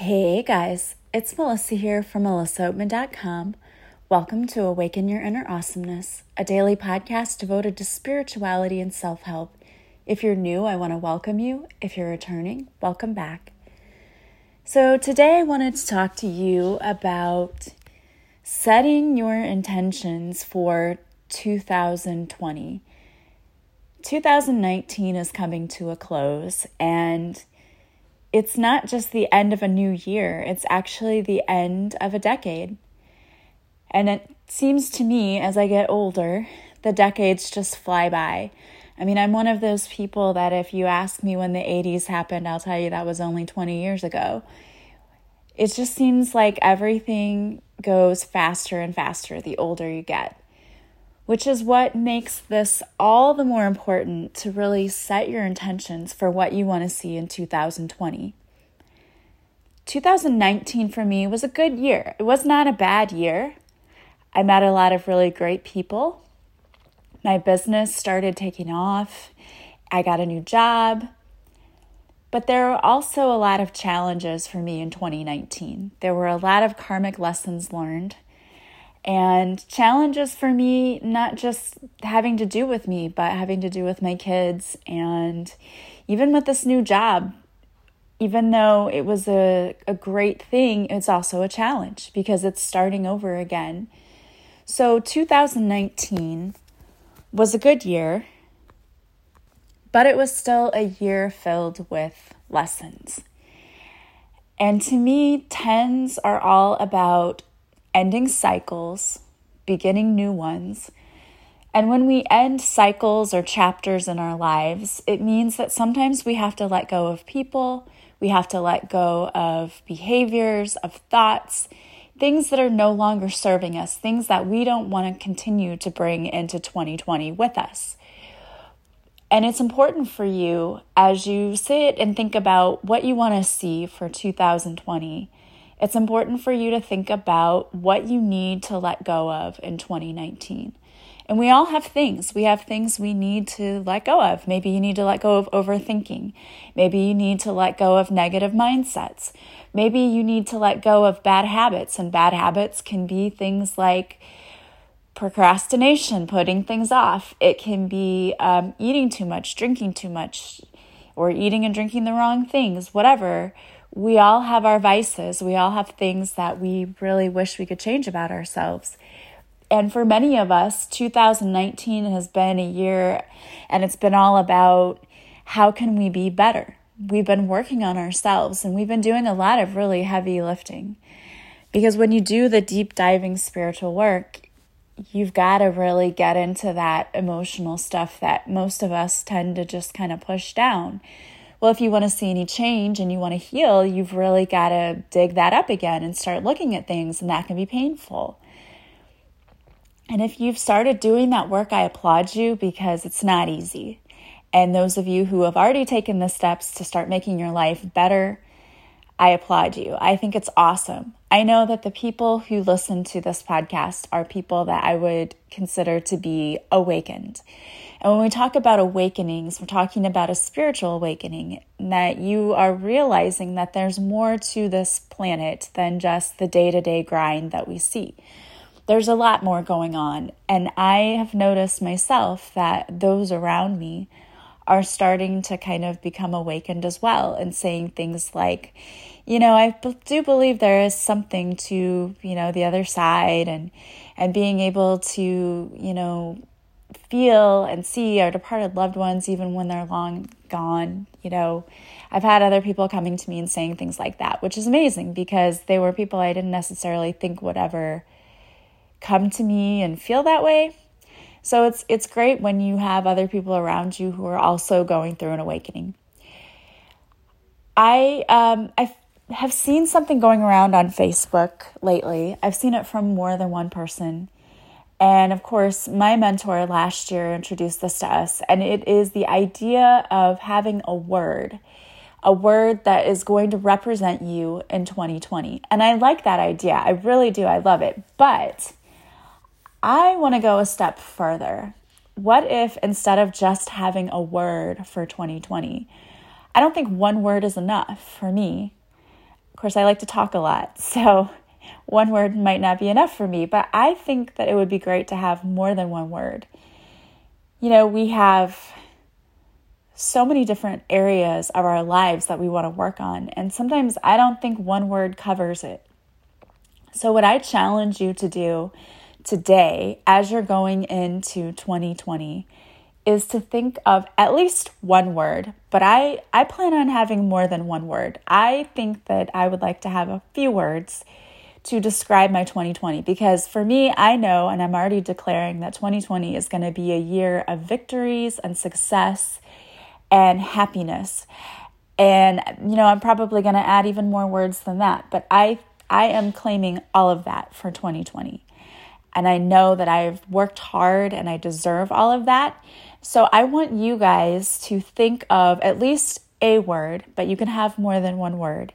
Hey guys, it's Melissa here from melissaoatman.com. Welcome to Awaken Your Inner Awesomeness, a daily podcast devoted to spirituality and self help. If you're new, I want to welcome you. If you're returning, welcome back. So, today I wanted to talk to you about setting your intentions for 2020. 2019 is coming to a close, and it's not just the end of a new year, it's actually the end of a decade. And it seems to me as I get older, the decades just fly by. I mean, I'm one of those people that if you ask me when the 80s happened, I'll tell you that was only 20 years ago. It just seems like everything goes faster and faster the older you get which is what makes this all the more important to really set your intentions for what you want to see in 2020. 2019 for me was a good year. It was not a bad year. I met a lot of really great people. My business started taking off. I got a new job. But there were also a lot of challenges for me in 2019. There were a lot of karmic lessons learned and challenges for me, not just having to do with me, but having to do with my kids and even with this new job. Even though it was a, a great thing, it's also a challenge because it's starting over again. So 2019 was a good year, but it was still a year filled with lessons. And to me, tens are all about ending cycles, beginning new ones. And when we end cycles or chapters in our lives, it means that sometimes we have to let go of people, we have to let go of behaviors, of thoughts, things that are no longer serving us, things that we don't want to continue to bring into 2020 with us. And it's important for you as you sit and think about what you want to see for 2020 it's important for you to think about what you need to let go of in 2019. And we all have things. We have things we need to let go of. Maybe you need to let go of overthinking. Maybe you need to let go of negative mindsets. Maybe you need to let go of bad habits. And bad habits can be things like procrastination, putting things off. It can be um, eating too much, drinking too much, or eating and drinking the wrong things, whatever we all have our vices. We all have things that we really wish we could change about ourselves. And for many of us, 2019 has been a year and it's been all about how can we be better? We've been working on ourselves and we've been doing a lot of really heavy lifting. Because when you do the deep diving spiritual work, you've got to really get into that emotional stuff that most of us tend to just kind of push down well, if you want to see any change and you want to heal, you've really got to dig that up again and start looking at things, and that can be painful. And if you've started doing that work, I applaud you because it's not easy. And those of you who have already taken the steps to start making your life better, I applaud you. I think it's awesome. I know that the people who listen to this podcast are people that I would consider to be awakened. And when we talk about awakenings, we're talking about a spiritual awakening, that you are realizing that there's more to this planet than just the day to day grind that we see. There's a lot more going on. And I have noticed myself that those around me are starting to kind of become awakened as well and saying things like, you know, I do believe there is something to, you know, the other side and and being able to, you know, feel and see our departed loved ones even when they're long gone. You know, I've had other people coming to me and saying things like that, which is amazing because they were people I didn't necessarily think would ever come to me and feel that way. So it's it's great when you have other people around you who are also going through an awakening. I um I have seen something going around on Facebook lately. I've seen it from more than one person and of course, my mentor last year introduced this to us, and it is the idea of having a word, a word that is going to represent you in 2020. And I like that idea. I really do. I love it. But I want to go a step further. What if instead of just having a word for 2020, I don't think one word is enough for me. Of course, I like to talk a lot, so one word might not be enough for me, but I think that it would be great to have more than one word. You know, we have so many different areas of our lives that we want to work on, and sometimes I don't think one word covers it. So, what I challenge you to do today as you're going into 2020 is to think of at least one word, but I, I plan on having more than one word. I think that I would like to have a few words to describe my 2020 because for me, I know and I'm already declaring that 2020 is going to be a year of victories and success and happiness. And you know, I'm probably going to add even more words than that, but I I am claiming all of that for 2020. And I know that I've worked hard and I deserve all of that. So I want you guys to think of at least a word, but you can have more than one word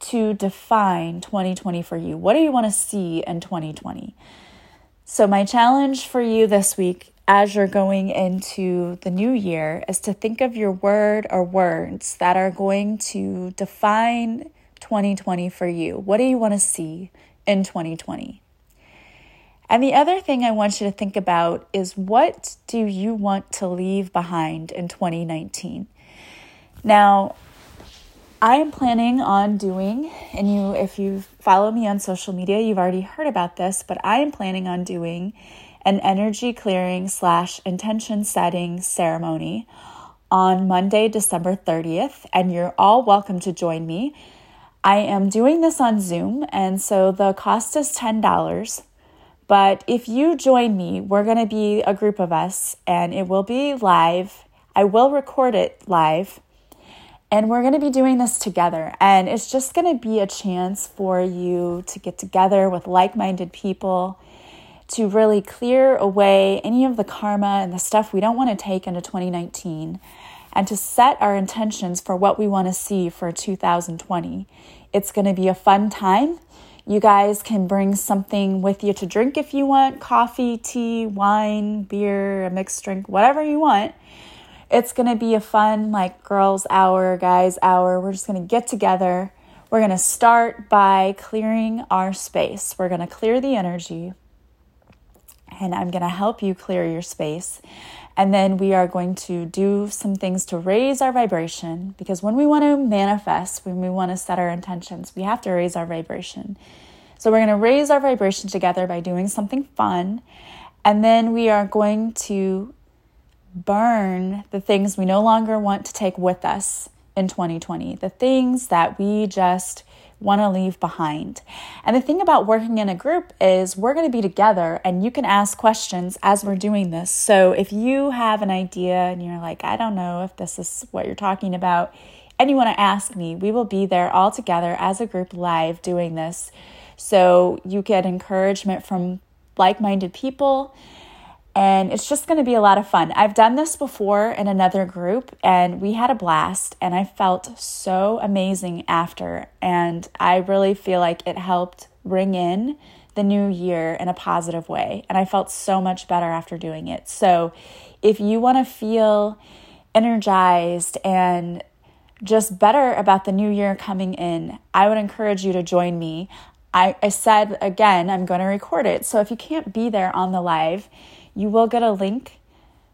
to define 2020 for you. What do you want to see in 2020? So, my challenge for you this week as you're going into the new year is to think of your word or words that are going to define 2020 for you. What do you want to see in 2020? And the other thing I want you to think about is what do you want to leave behind in 2019? Now, I am planning on doing, and you, if you follow me on social media, you've already heard about this, but I am planning on doing an energy clearing slash intention setting ceremony on Monday, December 30th, and you're all welcome to join me. I am doing this on Zoom, and so the cost is $10. But if you join me, we're going to be a group of us and it will be live. I will record it live. And we're going to be doing this together. And it's just going to be a chance for you to get together with like minded people, to really clear away any of the karma and the stuff we don't want to take into 2019, and to set our intentions for what we want to see for 2020. It's going to be a fun time. You guys can bring something with you to drink if you want coffee, tea, wine, beer, a mixed drink, whatever you want. It's going to be a fun, like, girls' hour, guys' hour. We're just going to get together. We're going to start by clearing our space. We're going to clear the energy, and I'm going to help you clear your space. And then we are going to do some things to raise our vibration because when we want to manifest, when we want to set our intentions, we have to raise our vibration. So we're going to raise our vibration together by doing something fun. And then we are going to burn the things we no longer want to take with us in 2020, the things that we just want to leave behind. And the thing about working in a group is we're going to be together and you can ask questions as we're doing this. So if you have an idea and you're like, I don't know if this is what you're talking about, and you want to ask me, we will be there all together as a group live doing this. So you get encouragement from like minded people and it's just going to be a lot of fun. I've done this before in another group and we had a blast and I felt so amazing after and I really feel like it helped bring in the new year in a positive way and I felt so much better after doing it. So if you want to feel energized and just better about the new year coming in, I would encourage you to join me. I, I said again, I'm going to record it. So if you can't be there on the live, you will get a link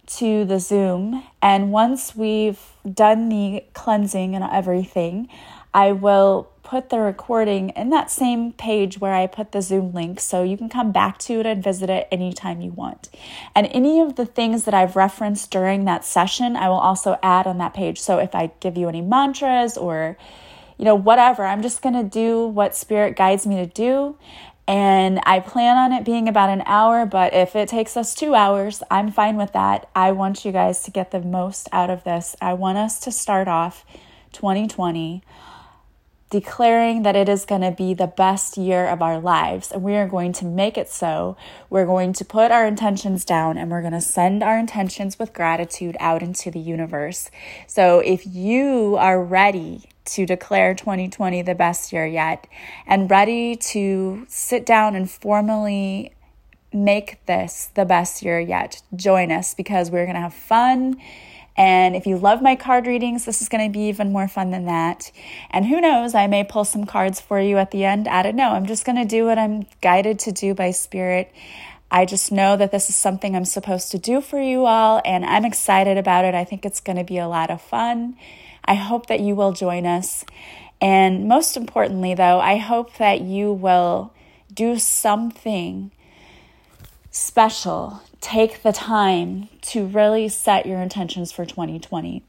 to the Zoom. And once we've done the cleansing and everything, I will put the recording in that same page where I put the Zoom link so you can come back to it and visit it anytime you want. And any of the things that I've referenced during that session, I will also add on that page. So if I give you any mantras or you know, whatever, I'm just going to do what spirit guides me to do. And I plan on it being about an hour, but if it takes us two hours, I'm fine with that. I want you guys to get the most out of this. I want us to start off 2020 declaring that it is going to be the best year of our lives and we are going to make it so. We're going to put our intentions down and we're going to send our intentions with gratitude out into the universe. So if you are ready to declare 2020 the best year yet and ready to sit down and formally make this the best year yet, join us because we're going to have fun And if you love my card readings, this is going to be even more fun than that. And who knows, I may pull some cards for you at the end. I don't know. I'm just going to do what I'm guided to do by spirit. I just know that this is something I'm supposed to do for you all, and I'm excited about it. I think it's going to be a lot of fun. I hope that you will join us. And most importantly, though, I hope that you will do something special. Take the time to really set your intentions for 2020.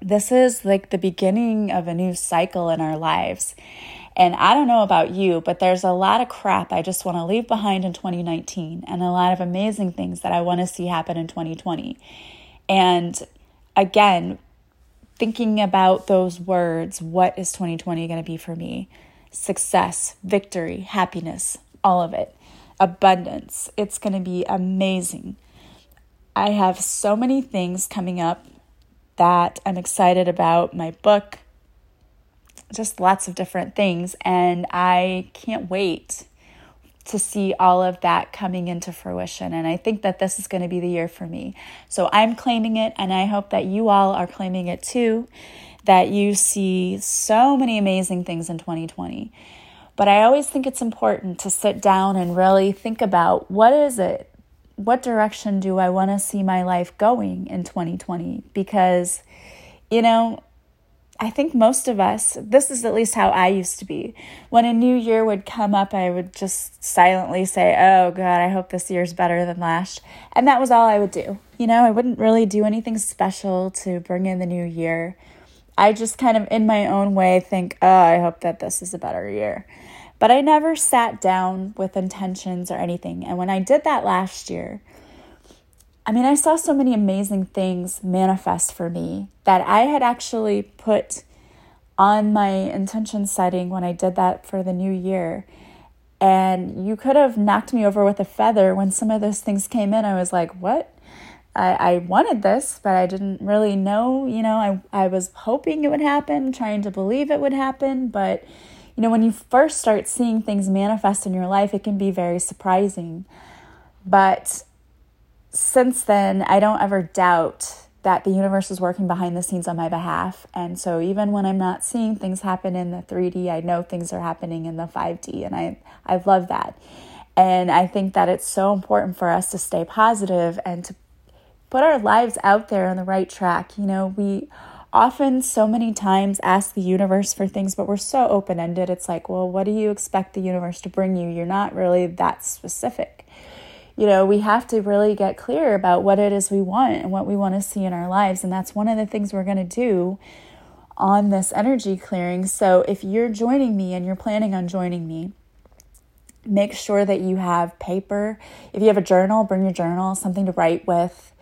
This is like the beginning of a new cycle in our lives. And I don't know about you, but there's a lot of crap I just want to leave behind in 2019 and a lot of amazing things that I want to see happen in 2020. And again, thinking about those words, what is 2020 going to be for me? Success, victory, happiness, all of it, abundance. It's going to be amazing. I have so many things coming up that I'm excited about my book, just lots of different things. And I can't wait to see all of that coming into fruition. And I think that this is going to be the year for me. So I'm claiming it, and I hope that you all are claiming it too, that you see so many amazing things in 2020. But I always think it's important to sit down and really think about what is it? What direction do I want to see my life going in 2020? Because, you know, I think most of us, this is at least how I used to be. When a new year would come up, I would just silently say, Oh God, I hope this year's better than last. And that was all I would do. You know, I wouldn't really do anything special to bring in the new year. I just kind of, in my own way, think, Oh, I hope that this is a better year. But I never sat down with intentions or anything. And when I did that last year, I mean, I saw so many amazing things manifest for me that I had actually put on my intention setting when I did that for the new year. And you could have knocked me over with a feather when some of those things came in. I was like, what? I, I wanted this, but I didn't really know. You know, I, I was hoping it would happen, trying to believe it would happen. But, you know, when you first start seeing things manifest in your life, it can be very surprising. But since then, I don't ever doubt that the universe is working behind the scenes on my behalf. And so even when I'm not seeing things happen in the 3D, I know things are happening in the 5D and I I love that. And I think that it's so important for us to stay positive and to put our lives out there on the right track. You know, we often so many times ask the universe for things, but we're so open-ended. It's like, well, what do you expect the universe to bring you? You're not really that specific you know, we have to really get clear about what it is we want and what we want to see in our lives. And that's one of the things we're going to do on this energy clearing. So if you're joining me and you're planning on joining me, make sure that you have paper. If you have a journal, bring your journal, something to write with.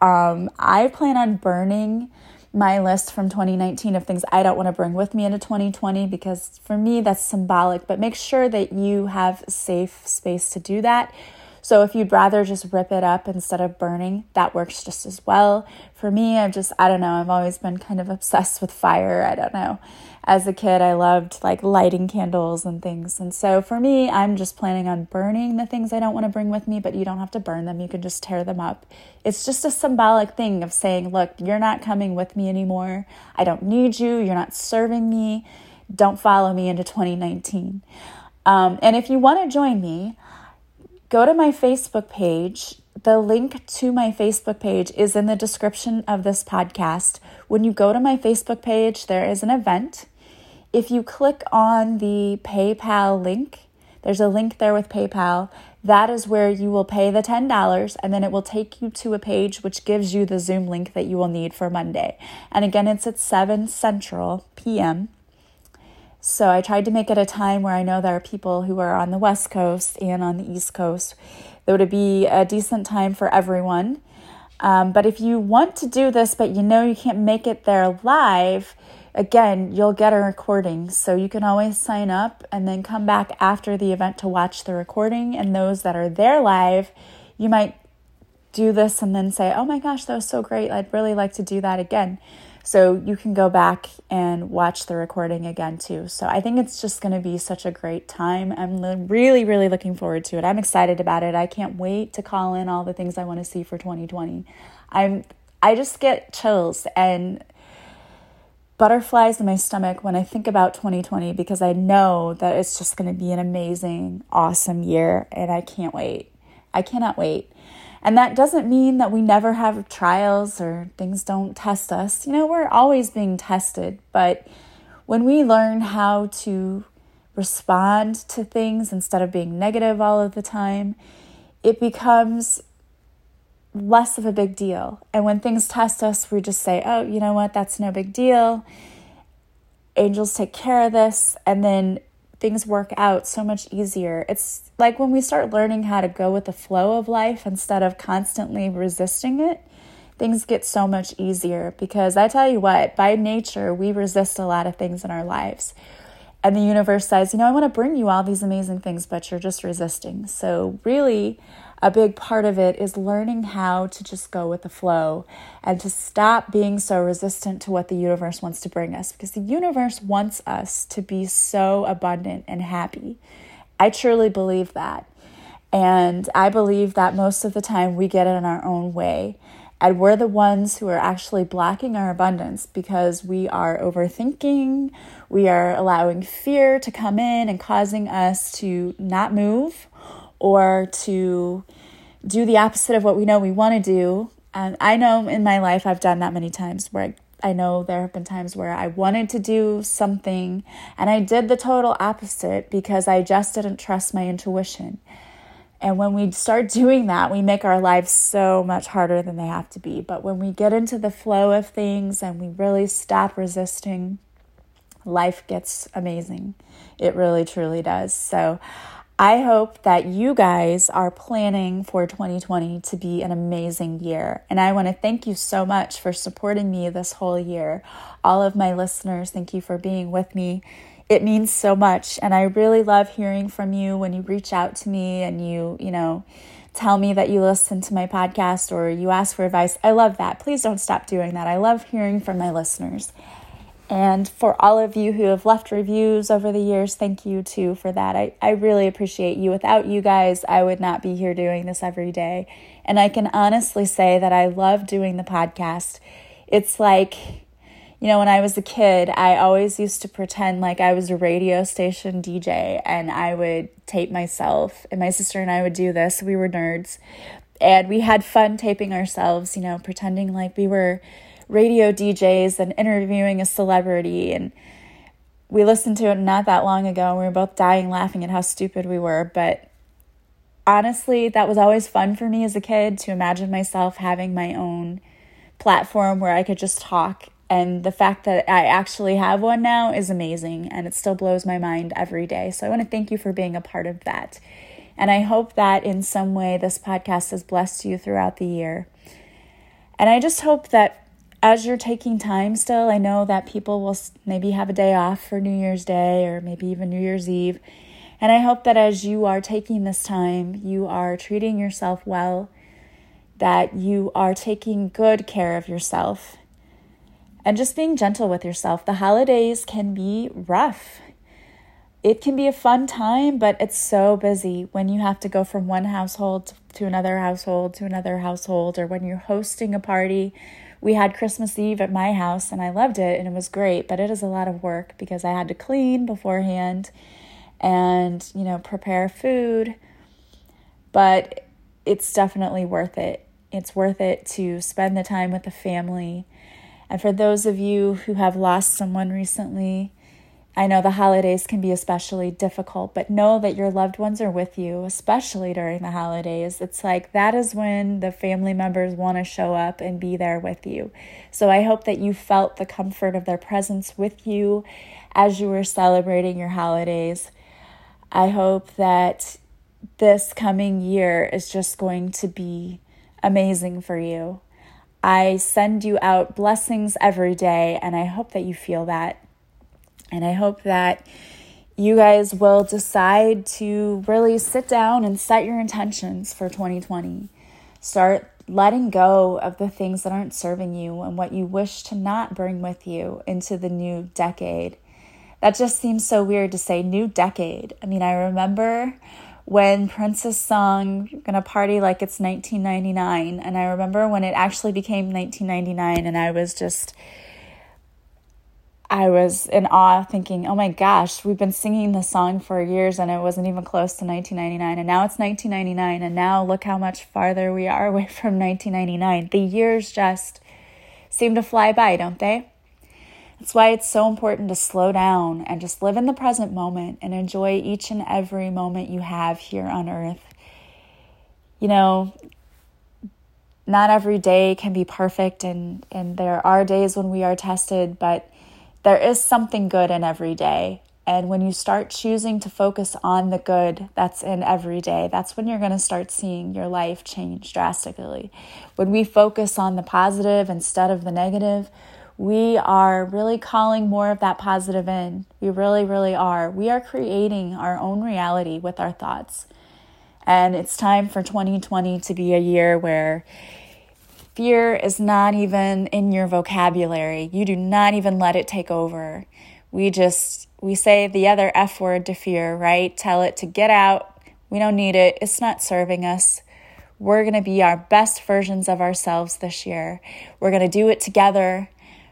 Um, I plan on burning my list from 2019 of things I don't want to bring with me into 2020 because for me that's symbolic, but make sure that you have safe space to do that. So if you'd rather just rip it up instead of burning, that works just as well. For me, I've just, I don't know, I've always been kind of obsessed with fire. I don't know. As a kid, I loved like lighting candles and things. And so for me, I'm just planning on burning the things I don't want to bring with me, but you don't have to burn them. You can just tear them up. It's just a symbolic thing of saying, look, you're not coming with me anymore. I don't need you. You're not serving me. Don't follow me into 2019. Um, and if you want to join me, go to my Facebook page. The link to my Facebook page is in the description of this podcast. When you go to my Facebook page, there is an event. If you click on the PayPal link, there's a link there with PayPal. That is where you will pay the $10 and then it will take you to a page which gives you the Zoom link that you will need for Monday. And again, it's at 7 Central PM. So I tried to make it a time where I know there are people who are on the West Coast and on the East Coast. That would be a decent time for everyone. Um, but if you want to do this, but you know you can't make it there live, again, you'll get a recording. So you can always sign up and then come back after the event to watch the recording. And those that are there live, you might do this and then say, oh my gosh, that was so great. I'd really like to do that again. So you can go back and watch the recording again too. So I think it's just going to be such a great time. I'm really, really looking forward to it. I'm excited about it. I can't wait to call in all the things I want to see for 2020. I'm I just get chills and butterflies in my stomach when I think about 2020 because I know that it's just going to be an amazing, awesome year and I can't wait. I cannot wait. And that doesn't mean that we never have trials or things don't test us. You know, we're always being tested, but when we learn how to respond to things instead of being negative all of the time, it becomes less of a big deal. And when things test us, we just say, oh, you know what, that's no big deal. Angels take care of this. And then things work out so much easier. It's like when we start learning how to go with the flow of life instead of constantly resisting it, things get so much easier. Because I tell you what, by nature, we resist a lot of things in our lives. And the universe says, you know, I want to bring you all these amazing things, but you're just resisting. So, really, a big part of it is learning how to just go with the flow and to stop being so resistant to what the universe wants to bring us because the universe wants us to be so abundant and happy. I truly believe that. And I believe that most of the time we get it in our own way. And we're the ones who are actually blocking our abundance because we are overthinking, we are allowing fear to come in and causing us to not move or to do the opposite of what we know we want to do. And I know in my life I've done that many times where I, I know there have been times where I wanted to do something and I did the total opposite because I just didn't trust my intuition. And when we start doing that, we make our lives so much harder than they have to be. But when we get into the flow of things and we really stop resisting, life gets amazing. It really, truly does. So I hope that you guys are planning for 2020 to be an amazing year. And I want to thank you so much for supporting me this whole year. All of my listeners, thank you for being with me. It means so much. And I really love hearing from you when you reach out to me and you, you know, tell me that you listen to my podcast or you ask for advice. I love that. Please don't stop doing that. I love hearing from my listeners. And for all of you who have left reviews over the years, thank you too for that. I, I really appreciate you. Without you guys, I would not be here doing this every day. And I can honestly say that I love doing the podcast. It's like, you know, when I was a kid, I always used to pretend like I was a radio station DJ and I would tape myself. And my sister and I would do this. We were nerds. And we had fun taping ourselves, you know, pretending like we were radio DJs and interviewing a celebrity. And we listened to it not that long ago, and we were both dying laughing at how stupid we were. But honestly, that was always fun for me as a kid to imagine myself having my own platform where I could just talk. And the fact that I actually have one now is amazing, and it still blows my mind every day. So I want to thank you for being a part of that. And I hope that in some way this podcast has blessed you throughout the year. And I just hope that as you're taking time still, I know that people will maybe have a day off for New Year's Day or maybe even New Year's Eve. And I hope that as you are taking this time, you are treating yourself well, that you are taking good care of yourself, and just being gentle with yourself. The holidays can be rough. It can be a fun time, but it's so busy when you have to go from one household to another household to another household, or when you're hosting a party we had Christmas Eve at my house and I loved it and it was great, but it is a lot of work because I had to clean beforehand and, you know, prepare food. But it's definitely worth it. It's worth it to spend the time with the family. And for those of you who have lost someone recently, I know the holidays can be especially difficult, but know that your loved ones are with you, especially during the holidays. It's like that is when the family members want to show up and be there with you. So I hope that you felt the comfort of their presence with you as you were celebrating your holidays. I hope that this coming year is just going to be amazing for you. I send you out blessings every day, and I hope that you feel that. And I hope that you guys will decide to really sit down and set your intentions for 2020. Start letting go of the things that aren't serving you and what you wish to not bring with you into the new decade. That just seems so weird to say new decade. I mean, I remember when Prince sung Gonna Party Like It's 1999. And I remember when it actually became 1999, and I was just, I was in awe thinking, oh my gosh, we've been singing this song for years and it wasn't even close to 1999. And now it's 1999. And now look how much farther we are away from 1999. The years just seem to fly by, don't they? That's why it's so important to slow down and just live in the present moment and enjoy each and every moment you have here on earth. You know, not every day can be perfect, and, and there are days when we are tested, but there is something good in every day. And when you start choosing to focus on the good that's in every day, that's when you're going to start seeing your life change drastically. When we focus on the positive instead of the negative, we are really calling more of that positive in. We really, really are. We are creating our own reality with our thoughts. And it's time for 2020 to be a year where fear is not even in your vocabulary. You do not even let it take over. We just, we say the other F word to fear, right? Tell it to get out. We don't need it. It's not serving us. We're going to be our best versions of ourselves this year. We're going to do it together.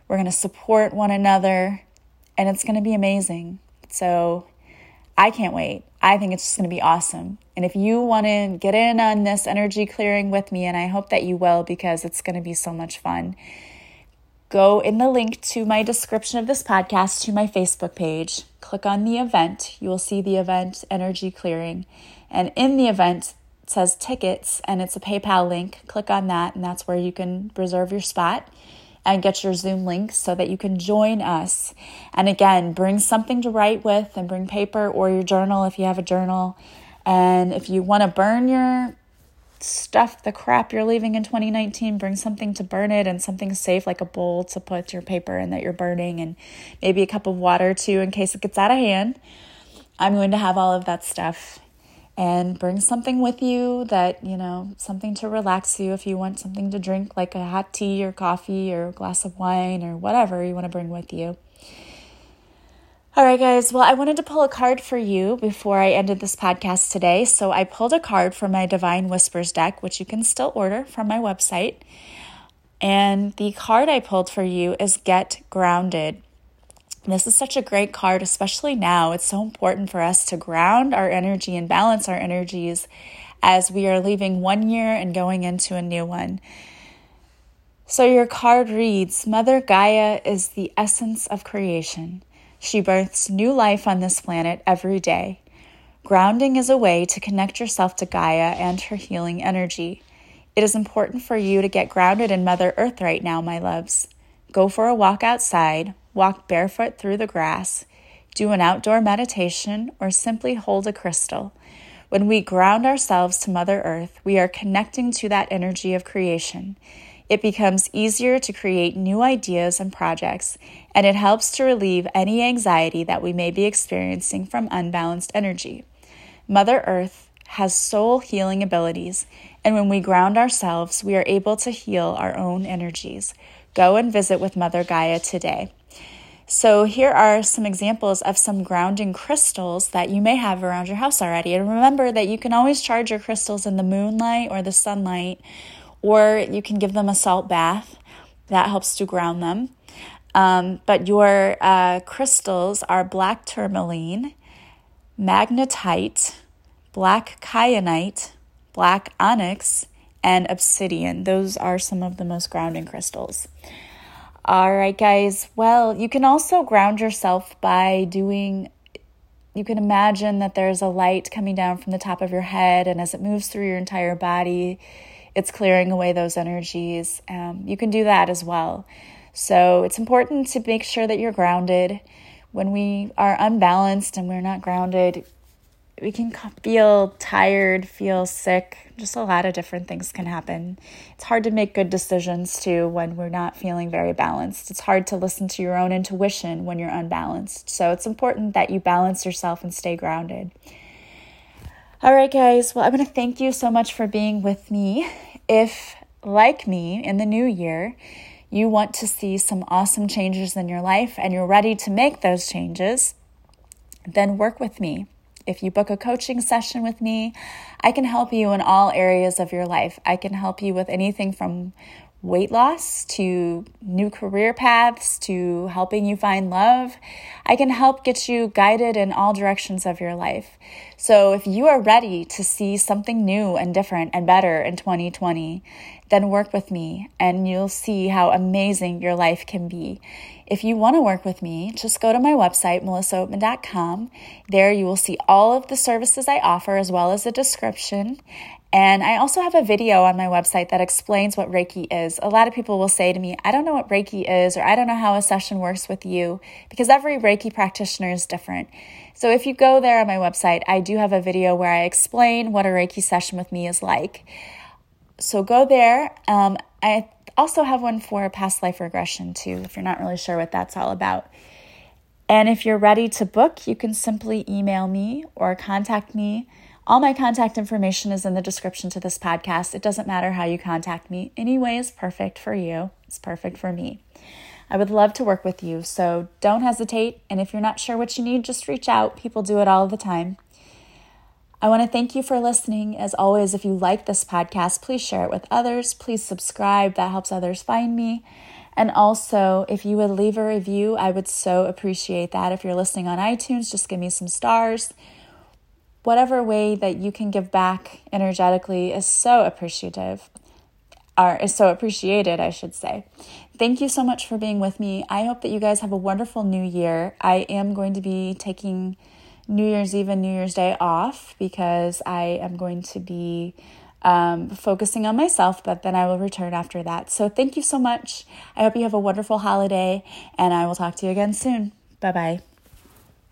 We're going to support one another, and it's going to be amazing. So I can't wait. I think it's just going to be awesome. And if you want to get in on this energy clearing with me, and I hope that you will because it's going to be so much fun, go in the link to my description of this podcast to my Facebook page. Click on the event. You will see the event Energy Clearing. And in the event, it says tickets and it's a PayPal link. Click on that, and that's where you can reserve your spot and get your Zoom link so that you can join us. And again, bring something to write with and bring paper or your journal if you have a journal. And if you want to burn your stuff, the crap you're leaving in 2019, bring something to burn it and something safe like a bowl to put your paper in that you're burning and maybe a cup of water too in case it gets out of hand. I'm going to have all of that stuff and bring something with you that, you know, something to relax you if you want something to drink, like a hot tea or coffee or a glass of wine or whatever you want to bring with you. All right, guys. Well, I wanted to pull a card for you before I ended this podcast today. So I pulled a card from my Divine Whispers deck, which you can still order from my website. And the card I pulled for you is Get Grounded. This is such a great card, especially now. It's so important for us to ground our energy and balance our energies as we are leaving one year and going into a new one. So, your card reads Mother Gaia is the essence of creation. She births new life on this planet every day. Grounding is a way to connect yourself to Gaia and her healing energy. It is important for you to get grounded in Mother Earth right now, my loves. Go for a walk outside, walk barefoot through the grass, do an outdoor meditation, or simply hold a crystal. When we ground ourselves to Mother Earth, we are connecting to that energy of creation. It becomes easier to create new ideas and projects, and it helps to relieve any anxiety that we may be experiencing from unbalanced energy. Mother Earth has soul healing abilities, and when we ground ourselves, we are able to heal our own energies. Go and visit with Mother Gaia today. So, here are some examples of some grounding crystals that you may have around your house already. And remember that you can always charge your crystals in the moonlight or the sunlight, or you can give them a salt bath. That helps to ground them. Um, but your uh, crystals are black tourmaline, magnetite, black kyanite, black onyx, and obsidian. Those are some of the most grounding crystals. All right, guys. Well, you can also ground yourself by doing, you can imagine that there's a light coming down from the top of your head, and as it moves through your entire body, it's clearing away those energies. Um, you can do that as well. So it's important to make sure that you're grounded. When we are unbalanced and we're not grounded, we can feel tired, feel sick, just a lot of different things can happen. It's hard to make good decisions too when we're not feeling very balanced. It's hard to listen to your own intuition when you're unbalanced. So it's important that you balance yourself and stay grounded. All right, guys. Well, I want to thank you so much for being with me. If, like me, in the new year, you want to see some awesome changes in your life and you're ready to make those changes, then work with me. If you book a coaching session with me, I can help you in all areas of your life. I can help you with anything from weight loss to new career paths to helping you find love. I can help get you guided in all directions of your life. So if you are ready to see something new and different and better in 2020, then work with me and you'll see how amazing your life can be. If you want to work with me, just go to my website, melissaoatman.com. There you will see all of the services I offer as well as a description. And I also have a video on my website that explains what Reiki is. A lot of people will say to me, I don't know what Reiki is, or I don't know how a session works with you, because every Reiki practitioner is different. So if you go there on my website, I do have a video where I explain what a Reiki session with me is like. So go there. Um, I also have one for past life regression too, if you're not really sure what that's all about. And if you're ready to book, you can simply email me or contact me all my contact information is in the description to this podcast. It doesn't matter how you contact me. Any way is perfect for you, it's perfect for me. I would love to work with you, so don't hesitate. And if you're not sure what you need, just reach out. People do it all the time. I want to thank you for listening. As always, if you like this podcast, please share it with others. Please subscribe, that helps others find me. And also, if you would leave a review, I would so appreciate that. If you're listening on iTunes, just give me some stars whatever way that you can give back energetically is so appreciative or is so appreciated, I should say. Thank you so much for being with me. I hope that you guys have a wonderful new year. I am going to be taking New Year's Eve and New Year's Day off because I am going to be um, focusing on myself, but then I will return after that. So thank you so much. I hope you have a wonderful holiday, and I will talk to you again soon. Bye bye.